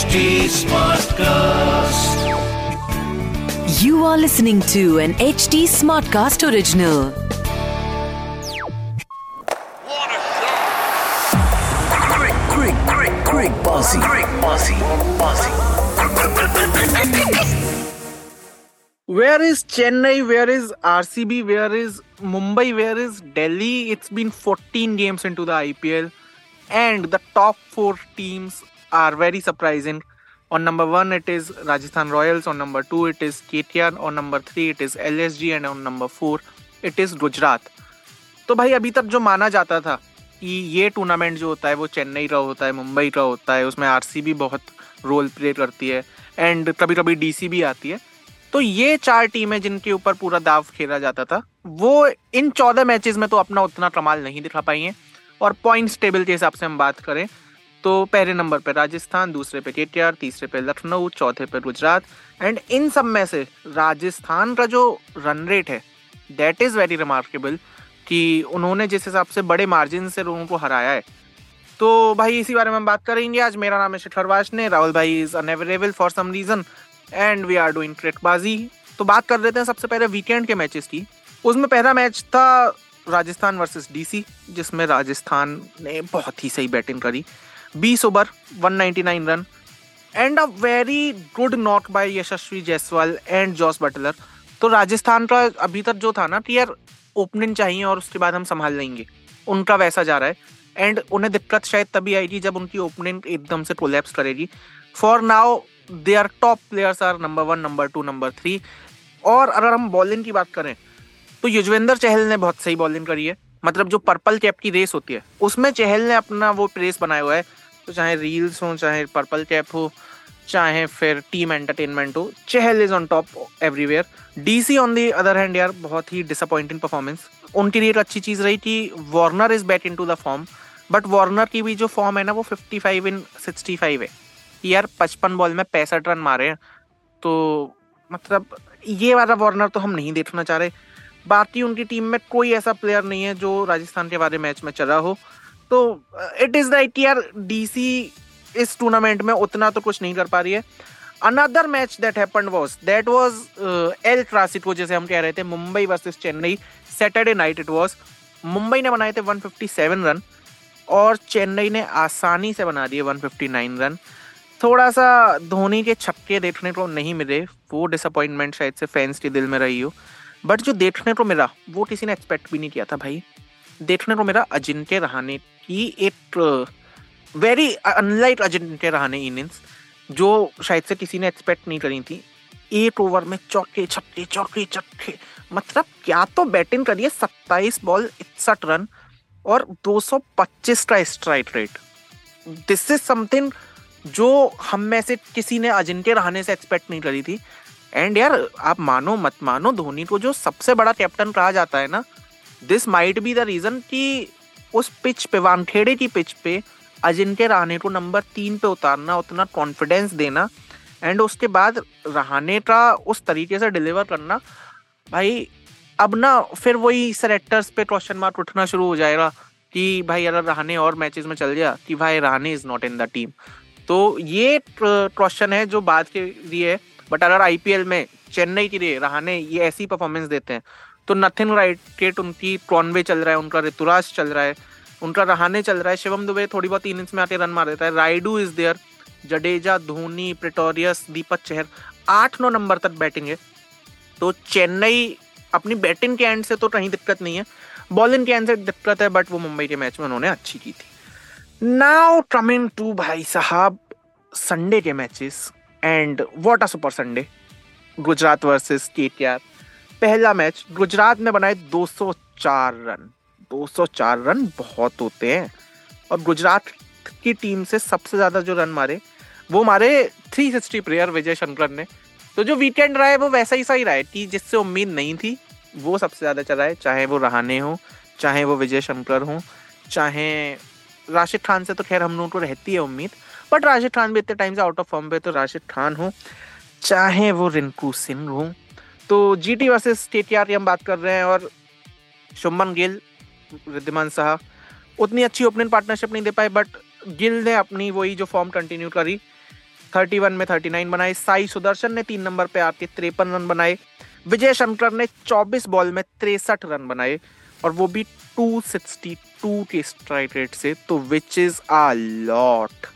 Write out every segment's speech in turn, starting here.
HD Smartcast. You are listening to an HD Smartcast original. Quick, quick, quick, quick, bossy, quick, bossy, bossy. Where is Chennai? Where is RCB? Where is Mumbai? Where is Delhi? It's been 14 games into the IPL, and the top four teams are very surprising. On number one, it is Rajasthan Royals. On number two, it is KTR. On number three, it is LSG. And on number four, it is Gujarat तो भाई अभी तक जो माना जाता था कि ये टूर्नामेंट जो होता है वो चेन्नई का होता है मुंबई का होता है उसमें आरसीबी बहुत रोल प्ले करती है एंड कभी कभी डीसी भी आती है तो ये चार टीमें जिनके ऊपर पूरा दाव खेला जाता था वो इन चौदह मैचेस में तो अपना उतना कमाल नहीं दिखा पाई हैं और पॉइंट्स टेबल के हिसाब से हम बात करें तो पहले नंबर पर राजस्थान, दूसरे पे केटीआर, तीसरे पे लखनऊ, चौथे पे गुजरात। एंड इन सब में से राजस्थान का जो रन रेट है दैट इज़ वेरी रिमार्केबल कि उन्होंने जिस हिसाब से बड़े मार्जिन से लोगों को हराया है। तो भाई इसी बारे में हम बात करेंगे आज। मेरा नाम है शिखर वाशने राहुल भाई is unavailable for some reason and we are doing Cricbaazi तो बात कर लेते हैं सबसे पहले वीकेंड के मैचेस की। उसमें पहला मैच था राजस्थान वर्सेस डीसी जिसमें राजस्थान ने बहुत ही सही बैटिंग करी। 20 over 199 run and a very good knock by Yashasvi Jaiswal and Jos Buttler. तो राजस्थान का अभी तक जो था ना, कि यार ओपनिंग चाहिए और उसके बाद हम संभाल लेंगे। उनका वैसा जा रहा है। एंड उन्हें दिक्कत शायद तभी आएगी जब उनकी ओपनिंग एकदम से कोलैप्स करेगी। For now they are top players are number one number two number three और अगर हम बॉलिंग की बात करें तो युजवेंद्र चहल ने बहुत सही बॉलिंग करी है। मतलब जो पर्पल कैप की रेस होती है, उसमें चहल ने अपना वो रेस बनाया हुआ है। तो चाहे रील्स हो, चाहे पर्पल कैप हो, चाहे फिर टीम एंटरटेनमेंट हो Chahal is on top everywhere DC on the other hand यार, बहुत ही डिसअपॉइंटिंग परफॉर्मेंस उनके लिए एक अच्छी चीज़ रही कि Warner is back in to the form but Warner की भी जो फॉर्म है ना, वो 55 इन 65 है. यार 55 बॉल में पैंसठ रन मारे हैं। तो मतलब ये वाला वार्नर तो हम नहीं देखना चाह रहे। बाकी उनकी टीम में कोई ऐसा प्लेयर नहीं है जो राजस्थान के बारे मैच में चला हो। तो इट इज़ राइट यार डीसी इस टूर्नामेंट में उतना तो कुछ नहीं कर पा रही है। Another match that was that was El Clasico जैसे हम कह रहे थे, Mumbai versus Chennai Saturday night it was Mumbai ने बनाए थे 157 रन और चेन्नई ने आसानी से बना दिए 159 रन थोड़ा सा धोनी के छक्के देखने को नहीं मिले, वो डिसअपॉइंटमेंट शायद से फैंस के दिल में रही हो। बट जो देखने को मिला, वो किसी ने एक्सपेक्ट भी नहीं किया था भाई। देखने को मिला अजिंक्य रहाने की एक very unlike Ajinkya Rahane innings जो शायद से किसी ने एक्सपेक्ट नहीं करी थी एक ओवर में चौके छक्के चौके छक्के मतलब क्या तो बैटिंग करिए सत्ताईस बॉल इकसठ रन और 225 का strike rate this is something जो हम में से किसी ने अजिंक्य रहाने से एक्सपेक्ट नहीं करी थी एंड यार आप मानो मत मानो धोनी को जो सबसे बड़ा कैप्टन कहा जाता है ना this might be the reason कि उस पिच पे वानखेड़े की पिच पे, अजिंक्य रहाने को नंबर तीन पे उतारना, उतना कॉन्फिडेंस देना एंड उसके बाद रहाने का उस तरीके से डिलीवर करना। भाई, अब ना फिर वही सेलेक्टर्स पे क्वेश्चन मार्क उठना शुरू हो जाएगा कि भाई अगर रहाने और मैचेस में चल गया कि भाई Rahane is not in the team तो ये क्वेश्चन है जो बात के लिए है बट अगर आईपीएल में, चेन्नई के लिए रहाने ये ऐसी परफॉर्मेंस देते हैं तो नथिंग राइट उनकी कॉनवे चल रहा है, उनका ऋतुराज चल रहा है, उनका रहाने चल रहा है, शिवम दुबे थोड़ी बहुत इनिंग्स में आके रन मार देता है। Rayudu is there Jadeja Dhoni Pretorius Deepak Chahar आठ नौ नंबर तक बैटिंग है। तो चेन्नई अपनी बैटिंग के एंड से तो कहीं दिक्कत नहीं है। बॉलिंग के एंड से दिक्कत है बट वो मुंबई के मैच में उन्होंने अच्छी की थी। नाउ कमिंग टू भाई साहब संडे के matches and what a super Sunday Gujarat versus KTR पहला मैच, गुजरात ने बनाए 204 रन। 204 रन बहुत होते हैं। और गुजरात की टीम से सबसे ज़्यादा जो रन मारे, वो मारे 360 प्लेयर विजय शंकर ने। तो जो वीकेंड रहा है, वो वैसा ही सही रहा है कि जिससे उम्मीद नहीं थी, वो सबसे ज़्यादा चला है। चाहे वो रहाने हो, चाहे वो विजय शंकर हो, चाहे राशिद खान से तो खैर हम लोगों को रहती है उम्मीद। बट राशिद खान भी इतने टाइम से आउट ऑफ़ फॉर्म पे तो राशिद खान हो, चाहे वो रिंकू सिंह हो तो G T versus T R की हम बात कर रहे हैं और शुभमन गिल, रिद्धिमान शाह उतनी अच्छी ओपनिंग पार्टनरशिप नहीं दे पाए बट गिल ने अपनी वही जो फॉर्म कंटिन्यू करी 31 में 39 बनाए, साई सुदर्शन ने तीन नंबर पे आके तिरपन रन बनाए, विजय शंकर ने 24 बॉल में तिरसठ रन बनाए, और वो भी 262 के स्ट्राइक रेट से तो which is a lot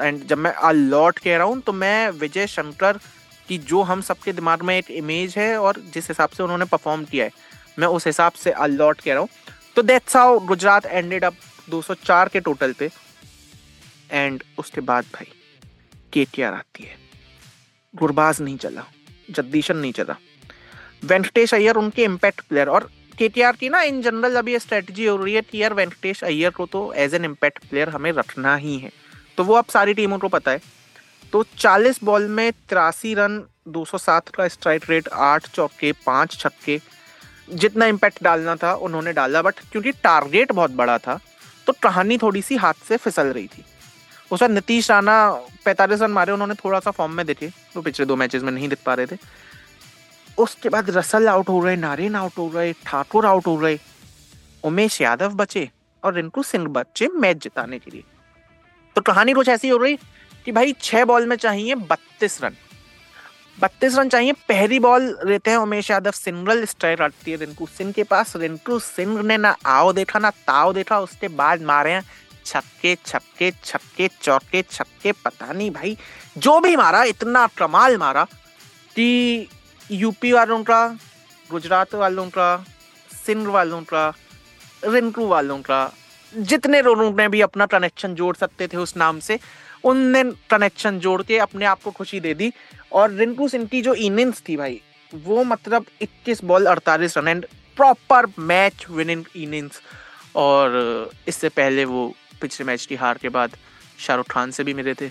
and जब मैं अ लॉट कह रहा हूँ तो मैं विजय शंकर की जो हम सबके दिमाग में एक इमेज है और जिस हिसाब से उन्होंने परफॉर्म किया है, मैं उस हिसाब से अलॉट लॉट कह रहा हूँ। तो that's how Gujarat ended up 204 के टोटल पे एंड उसके बाद भाई, केटीआर आती है। गुरबाज नहीं चला, जगदीशन नहीं चला। वेंकटेश अय्यर उनके इम्पैक्ट प्लेयर और के की ना इन जनरल अभी स्ट्रेटजी हो रही है कि यार वेंकटेश अय्यर को तो एज एन इम्पैक्ट प्लेयर हमें रखना ही है। तो वो अब सारी टीमों को पता है। तो 40 बॉल में तिरासी रन 207 का स्ट्राइक रेट आठ चौके, पाँच छक्के, जितना इम्पैक्ट डालना था उन्होंने डाला बट क्योंकि टारगेट बहुत बड़ा था तो कहानी थोड़ी सी हाथ से फिसल रही थी। उस वक्त नीतीश राणा पैंतालीस रन मारे, उन्होंने थोड़ा सा फॉर्म में देखे, वो तो पिछले दो मैचेस में नहीं दिख पा रहे थे। उसके बाद रसल आउट हो रहे, नारेन आउट हो रहे, ठाकुर आउट हो रहे, उमेश यादव बचे और रिंकू सिंह बचे मैच जिताने के लिए। तो कहानी कुछ ऐसी हो रही कि भाई छह बॉल में चाहिए बत्तीस रन। बत्तीस रन चाहिए, पहली बॉल रहते हैं उमेश यादव सिंगल स्ट्राइक आती है रिंकू सिंह के पास। रिंकू सिंह ने ना आओ देखा, ना ताओ देखा, उसके बाद मारे हैं छक्के छक्के छक्के, चौके, छक्के, पता नहीं भाई। जो भी मारा, इतना कमाल मारा कि यूपी वालों का, गुजरात वालों का, सिंध वालों का, रिंकू वालों का, जितने लोगों ने भी अपना कनेक्शन जोड़ सकते थे उस नाम से उनने कनेक्शन जोड़ के अपने आप को खुशी दे दी। और रिंकू सिंह की जो इनिंग्स थी भाई, वो मतलब 21 ball 48 run and proper match winning innings और इससे पहले वो पिछले मैच की हार के बाद शाहरुख खान से भी मिले थे।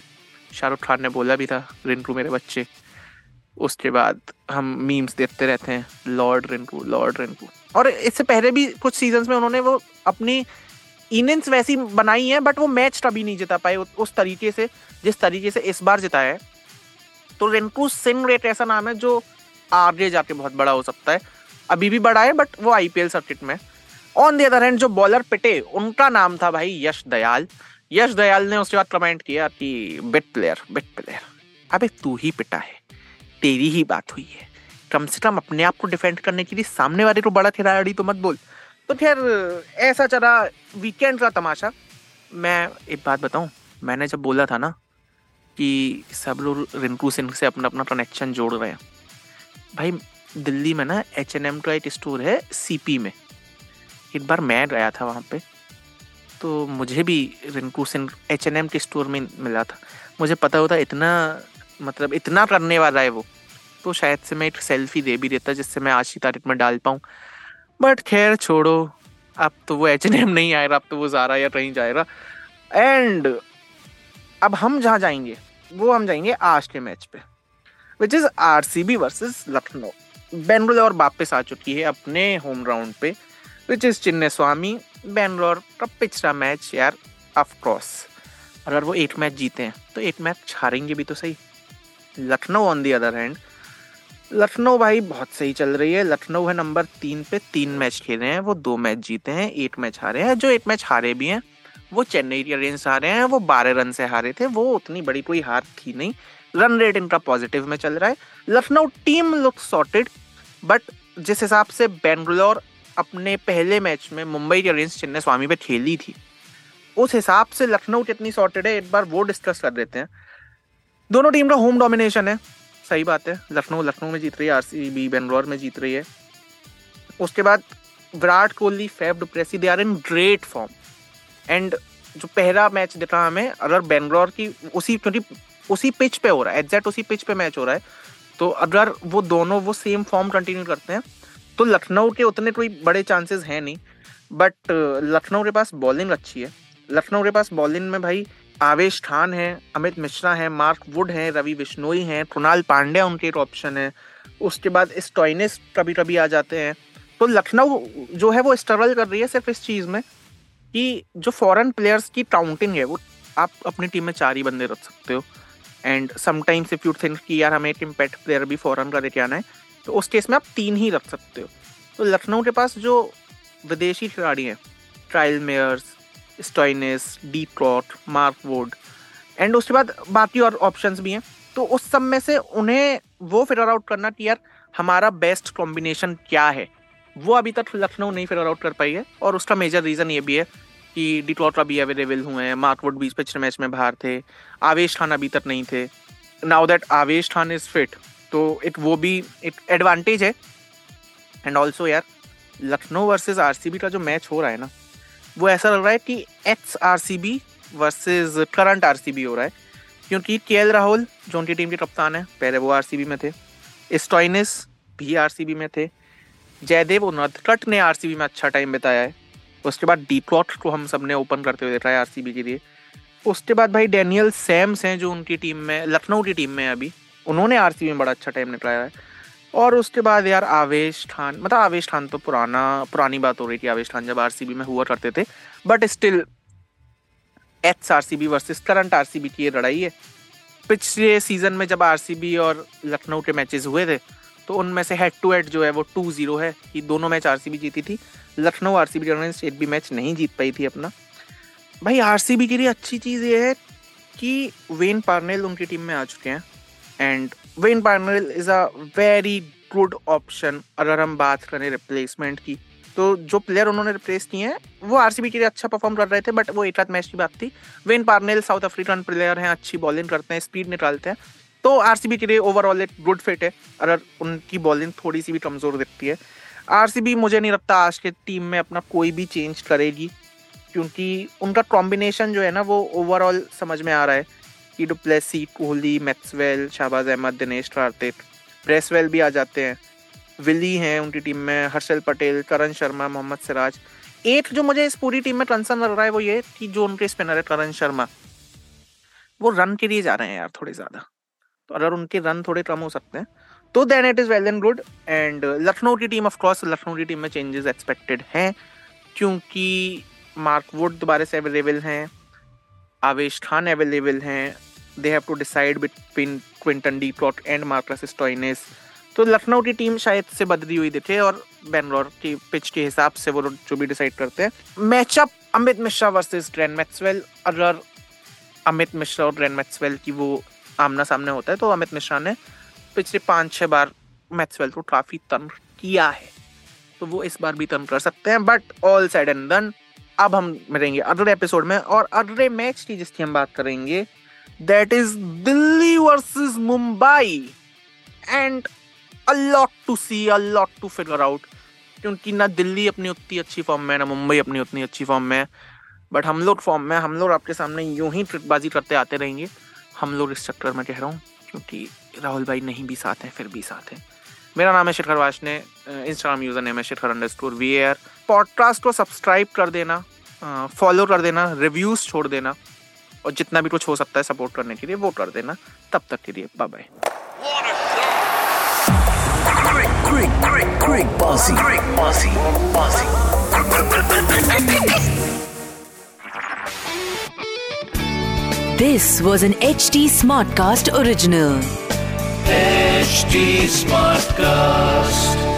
शाहरुख खान ने बोला भी था, रिंकू मेरे बच्चे। उसके बाद हम मीम्स देखते रहते हैं, लॉर्ड रिंकू लॉर्ड रिंकू। और इससे पहले भी कुछ सीजन्स में उन्होंने वो अपनी इनिंग्स वैसी बनाई है बट वो मैच कभी नहीं जिता पाए उस तरीके से, जिस तरीके से इस बार जिताया है। तो रिंकू सिंह रेट ऐसा नाम है, जो आगे जाके बहुत बड़ा हो सकता है। अभी भी बड़ा है बट वो आईपीएल सर्किट में ऑन दी अदर हैंड जो बॉलर पिटे, उनका नाम था भाई यश दयाल। यश दयाल ने उसके बाद कमेंट किया कि बिट प्लेयर बिट प्लेयर अबे तू ही पिटा है, तेरी ही बात हुई है। कम से कम अपने आप को डिफेंड करने के लिए सामने वाले को बड़ा खिलाड़ी तो मत बोल। तो खैर, ऐसा चला वीकेंड का तमाशा। मैं एक बात बताऊँ, मैंने जब बोला था ना कि सब लोग रिंकू सिंह से अपना अपना कनेक्शन जोड़ रहे हैं। भाई, दिल्ली में ना एच एन एम का एक स्टोर है सीपी में। एक बार मैं गया था वहाँ पे तो मुझे भी Rinku Singh H and M के स्टोर में मिला था। मुझे पता होता इतना मतलब इतना करने वाला है वो तो शायद से मैं एक सेल्फी दे भी देता जिससे मैं आज की तारीख में डाल पाऊँ। बट खैर छोड़ो, अब तो वो एच एन एम नहीं आएगा, अब तो वो ज़ारा या कहीं जाएगा। एंड अब हम जहाँ जाएँगे, वो हम जाएँगे आज के मैच पे which is R C B versus Lucknow Bangalore वापस आ चुकी है अपने होम ग्राउंड पे विच इज़ चिन्ने स्वामी बेंगलोर का पिछला मैच यार ऑफकोर्स अगर वो एट मैच जीते हैं तो एक मैच हारेंगे भी तो सही। Lucknow on the other hand Lucknow भाई बहुत सही चल रही है। लखनऊ है नंबर तीन पे, तीन मैच खेले हैं, वो दो मैच जीते हैं एट मैच हारे हैं। जो एट मैच हारे भी हैं, वो चेन्नई अगेंस्ट हारे हैं, वो बारह रन से हारे थे, वो उतनी बड़ी कोई हार थी नहीं। रन रेट इनका पॉजिटिव में चल रहा है। Lucknow team look sorted, but जिस हिसाब से बेंगलोर अपने पहले मैच में मुंबई अगेंस्ट चेन्नई स्वामी पे खेली थी, उस हिसाब से लखनऊ कितनी सॉर्टेड है, एक बार वो डिस्कस कर देते हैं। दोनों टीम का होम डोमिनेशन है। सही बात है। लखनऊ लखनऊ में जीत रही है आरसीबी बेंगलोर में जीत रही है। उसके बाद Virat Kohli, Faf du Plessis they are in great form. And जो पहला मैच देखा हमें, अगर बेंगलोर की उसी, क्योंकि उसी पिच पे हो रहा है एग्जैक्ट उसी पिच पे मैच हो रहा है तो अगर वो दोनों, वो सेम फॉर्म कंटिन्यू करते हैं तो लखनऊ के उतने कोई बड़े चांसेस हैं नहीं। बट लखनऊ के पास बॉलिंग अच्छी है। लखनऊ के पास बॉलिंग में भाई आवेश खान है, अमित मिश्रा है, मार्क वुड है, रवि बिश्नोई हैं, कृणाल पांड्या उनके एक ऑप्शन है। उसके बाद स्टॉइनिस कभी कभी आ जाते हैं। तो लखनऊ जो है वो स्ट्रगल कर रही है सिर्फ़ इस चीज़ में कि जो फॉरेन प्लेयर्स की काउंटिंग है, वो आप अपनी टीम में चार ही बंदे रख सकते हो। And sometimes if you think कि यार हमें एक इम्पैक्ट प्लेयर भी फॉरन का लेके आना है तो उस केस में आप तीन ही रख सकते हो। तो लखनऊ के पास जो विदेशी खिलाड़ी हैं ट्रायल मेयर्स स्टॉइनिस डी क्रॉट मार्क वुड एंड उसके बाद बाकी और ऑप्शंस भी हैं। तो उस सब में से उन्हें वो फिगर आउट करना कि यार हमारा बेस्ट कॉम्बिनेशन क्या है। वो अभी तक लखनऊ नहीं फिगर आउट कर पाई है और उसका मेजर रीज़न ये भी है कि डिटॉट अभी अवेलेबल हुए हैं। मार्कवुड बीच पिछले मैच में बाहर थे। आवेश खान अभी तक नहीं थे। Now that Avesh Khan is fit तो एक वो भी एक एडवांटेज है। एंड ऑल्सो यार, लखनऊ वर्सेज आर का जो मैच हो रहा है ना वो ऐसा लग रहा है कि ex R C B versus current R C B हो रहा है। क्योंकि के एल राहुल जो उनकी टीम के कप्तान है, पहले वो आर सी बी में थे। स्टॉइनिस भी आर सी बी में थे। जयदेव उनदकट ने आर सी बी में अच्छा टाइम बिताया है। उसके बाद डीप्लॉट को हम सबने ओपन करते हुए देखा है आर सी बी के लिए। उसके बाद भाई डैनियल सैम्स हैं, जो उनकी टीम में लखनऊ की टीम में है अभी। उन्होंने आर सी बी में बड़ा अच्छा टाइम निकलाया है। और उसके बाद यार आवेश खान मतलब आवेश खान तो पुराना, पुरानी बात हो रही थी, आवेश खान जब आर सी बी में हुआ करते थे but still H R C B versus current R C B की ये लड़ाई है। पिछले सीज़न में जब आर सी बी और लखनऊ के मैचेस हुए थे तो उनमें से हेड टू हेड जो है वो टू ज़ीरो है कि दोनों मैच आर सी बी जीती थी। Lucknow R C B against एक भी मैच नहीं जीत पाई थी अपना। भाई आर सी बी के लिए अच्छी चीज़ ये है कि वेन पार्नेल उनकी टीम में आ चुके हैं and Wayne Parnell is a very good option अगर हम बात करें रिप्लेसमेंट की। तो जो प्लेयर उन्होंने रिप्लेस किए हैं, वो आरसीबी के लिए अच्छा परफॉर्म कर रहे थे बट वो एक आध मैच की बात थी। Wayne Parnell South African player हैं, अच्छी बॉलिंग करते हैं स्पीड निकालते हैं। तो आरसीबी के लिए ओवरऑल एक गुड फिट है, अगर उनकी बॉलिंग थोड़ी सी भी कमज़ोर दिखती है। आरसीबी मुझे नहीं लगता आज के टीम में अपना कोई भी चेंज करेगी, क्योंकि उनका कॉम्बिनेशन जो है ना, वो ओवरऑल समझ में आ रहा है। कि du Plessis Kohli Maxwell Shahbaz Ahmed Dinesh Karthik Bracewell भी आ जाते हैं। विली हैं उनकी टीम में हर्षल पटेल करण शर्मा मोहम्मद सिराज एक जो मुझे इस पूरी टीम में कंसर्न लग रहा है वो ये कि जो उनके स्पिनर है करण शर्मा वो रन के लिए जा रहे हैं यार थोड़े ज़्यादा। तो अगर उनके रन थोड़े कम हो सकते हैं तो then it is well and good and Lucknow की टीम ऑफकोर्स लखनऊ की टीम में चेंजेस एक्सपेक्टेड हैं, क्योंकि मार्क वुड दोबारा से अवेलेबल हैं। आवेश खान अवेलेबल हैं। They have to decide between Quinton de plot and Marcus Stoinis तो लखनऊ की टीम शायद से बदली हुई दिखे और बेंगलोर की पिच के हिसाब से वो जो भी डिसाइड करते हैं। मैचअप अमित मिश्रा वर्सेस ट्रेन मैक्सवेल अगर अमित मिश्रा और ट्रेन मैक्सवेल की वो आमना सामने होता है तो अमित मिश्रा ने पिछले पाँच छः बार मैक्सवेल को काफ़ी तंग किया है। तो वो इस बार भी तंग कर सकते हैं but all said and done अब हम मिलेंगे अगले एपिसोड में और अगले मैच की जिसकी हम बात करेंगे that is Delhi versus Mumbai. And a lot to see a lot to figure out क्योंकि ना दिल्ली अपनी उतनी अच्छी फॉर्म में, ना मुंबई अपनी उतनी अच्छी फॉर्म में. बट हम लोग फॉर्म में, हम लोग आपके सामने यूँ ही ट्रिकबाजी करते आते रहेंगे. हम लोग इस चक्कर में कह रहा हूँ, क्योंकि राहुल भाई नहीं भी साथ हैं, फिर भी साथ हैं. मेरा नाम है Shikhar Vashne Instagram user name है Shikhar underscore we air podcast को सब्सक्राइब कर देना. फॉलो कर देना रिव्यूज़ छोड़ देना और जितना भी कुछ हो सकता है सपोर्ट करने के लिए वो कर देना। तब तक के लिए bye bye this was an H T smart cast original smart cast